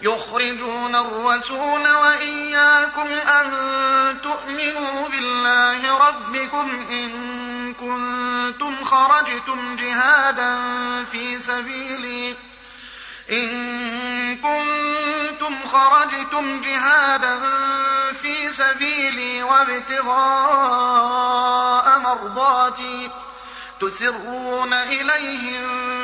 يخرجون الرسول وإياكم أن تؤمنوا بالله ربكم إن كنتم خرجتم جهادا في سبيلي. إن كنتم خرجتم جهادا في سبيلي وابتغاء مرضاتي تسرون إليهم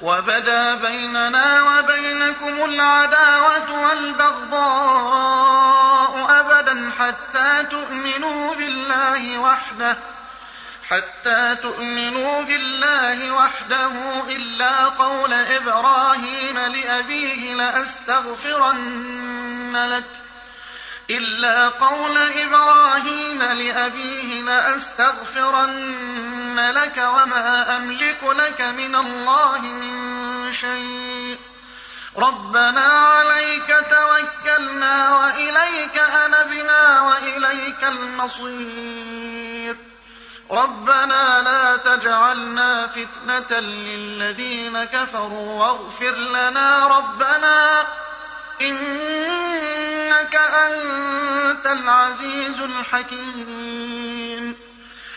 وبدا بيننا وبينكم العداوة والبغضاء أبدا حتى تؤمنوا بالله وحده حتى تؤمنوا بالله وحده إلا قول إبراهيم لأبيه لأستغفرن لك إلا قول إبراهيم لأبيه لأستغفرن لك وما أملك لك من الله من شيء. ربنا عليك توكلنا وإليك أنبنا وإليك المصير. ربنا لا تجعلنا فتنة للذين كفروا واغفر لنا ربنا إنك أنت العزيز الحكيم.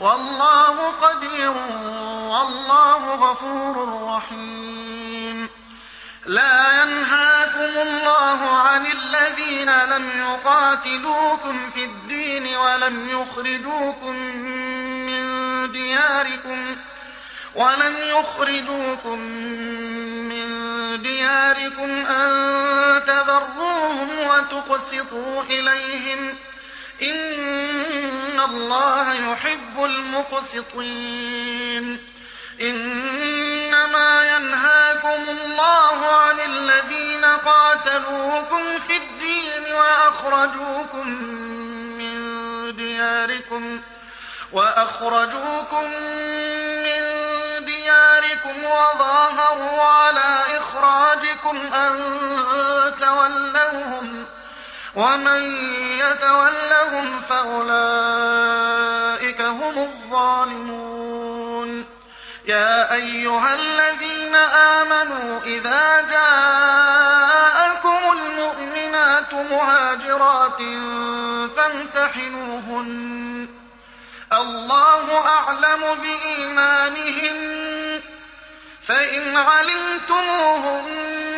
والله قدير والله غفور رحيم. لا ينهاكم الله عن الذين لم يقاتلوكم في الدين ولم يخرجوكم من دياركم ولم يخرجوكم من دياركم أن تبروهم وتقسطوا إليهم. إن الله يحب المقسطين إنما ينهاكم الله عن الذين قاتلوكم في الدين وأخرجوكم من دياركم وأخرجوكم من دياركم وظاهروا على إخراجكم أن تولوهم ومن يتولهم فأولئك هم الظالمون. يا أيها الذين آمنوا إذا جاءكم المؤمنات مهاجرات فامتحنوهن. الله أعلم بإيمانهن. فإن علمتموهن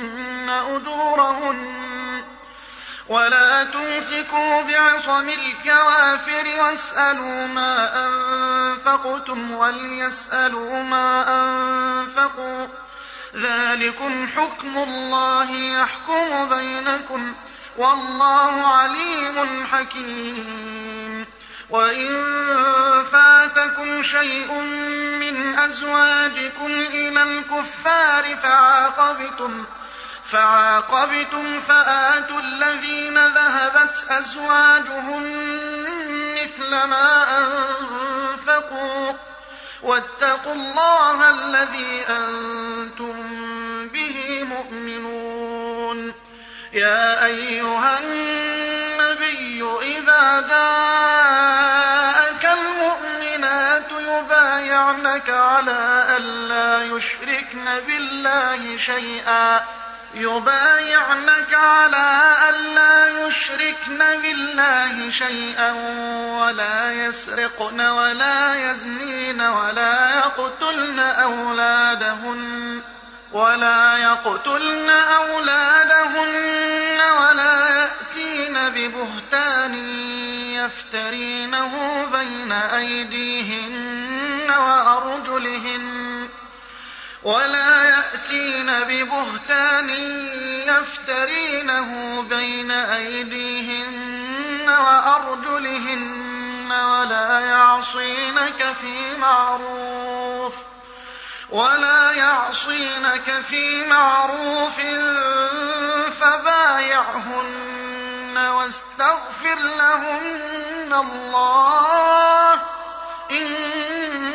أجورهن ولا تمسكوا بعصم الكوافر واسألوا ما أنفقتم وليسألوا ما أنفقوا ذلكم حكم الله يحكم بينكم والله عليم حكيم. وإن فاتكم شيء من أزواجكم إلى الكفار فعاقبتم فعاقبتم فآتوا الذين ذهبت أزواجهم مثل ما أنفقوا واتقوا الله الذي أنتم به مؤمنون. يا أيها النبي إذا جاءك المؤمنات يبايعنك على ألا يشركن بالله شيئا. يبايعنك على ألا يشركن بالله شيئا ولا يسرقن ولا يزنين ولا يقتلن أولادهن ولا يقتلن أولادهن ولا يأتين ببهتان يفترينه بين أيديهن وأرجلهن ولا يأتين ببهتان يفترينه بين أيديهن وأرجلهن ولا يعصينك في معروف ولا يعصينك في معروف فبايعهن واستغفر لهن الله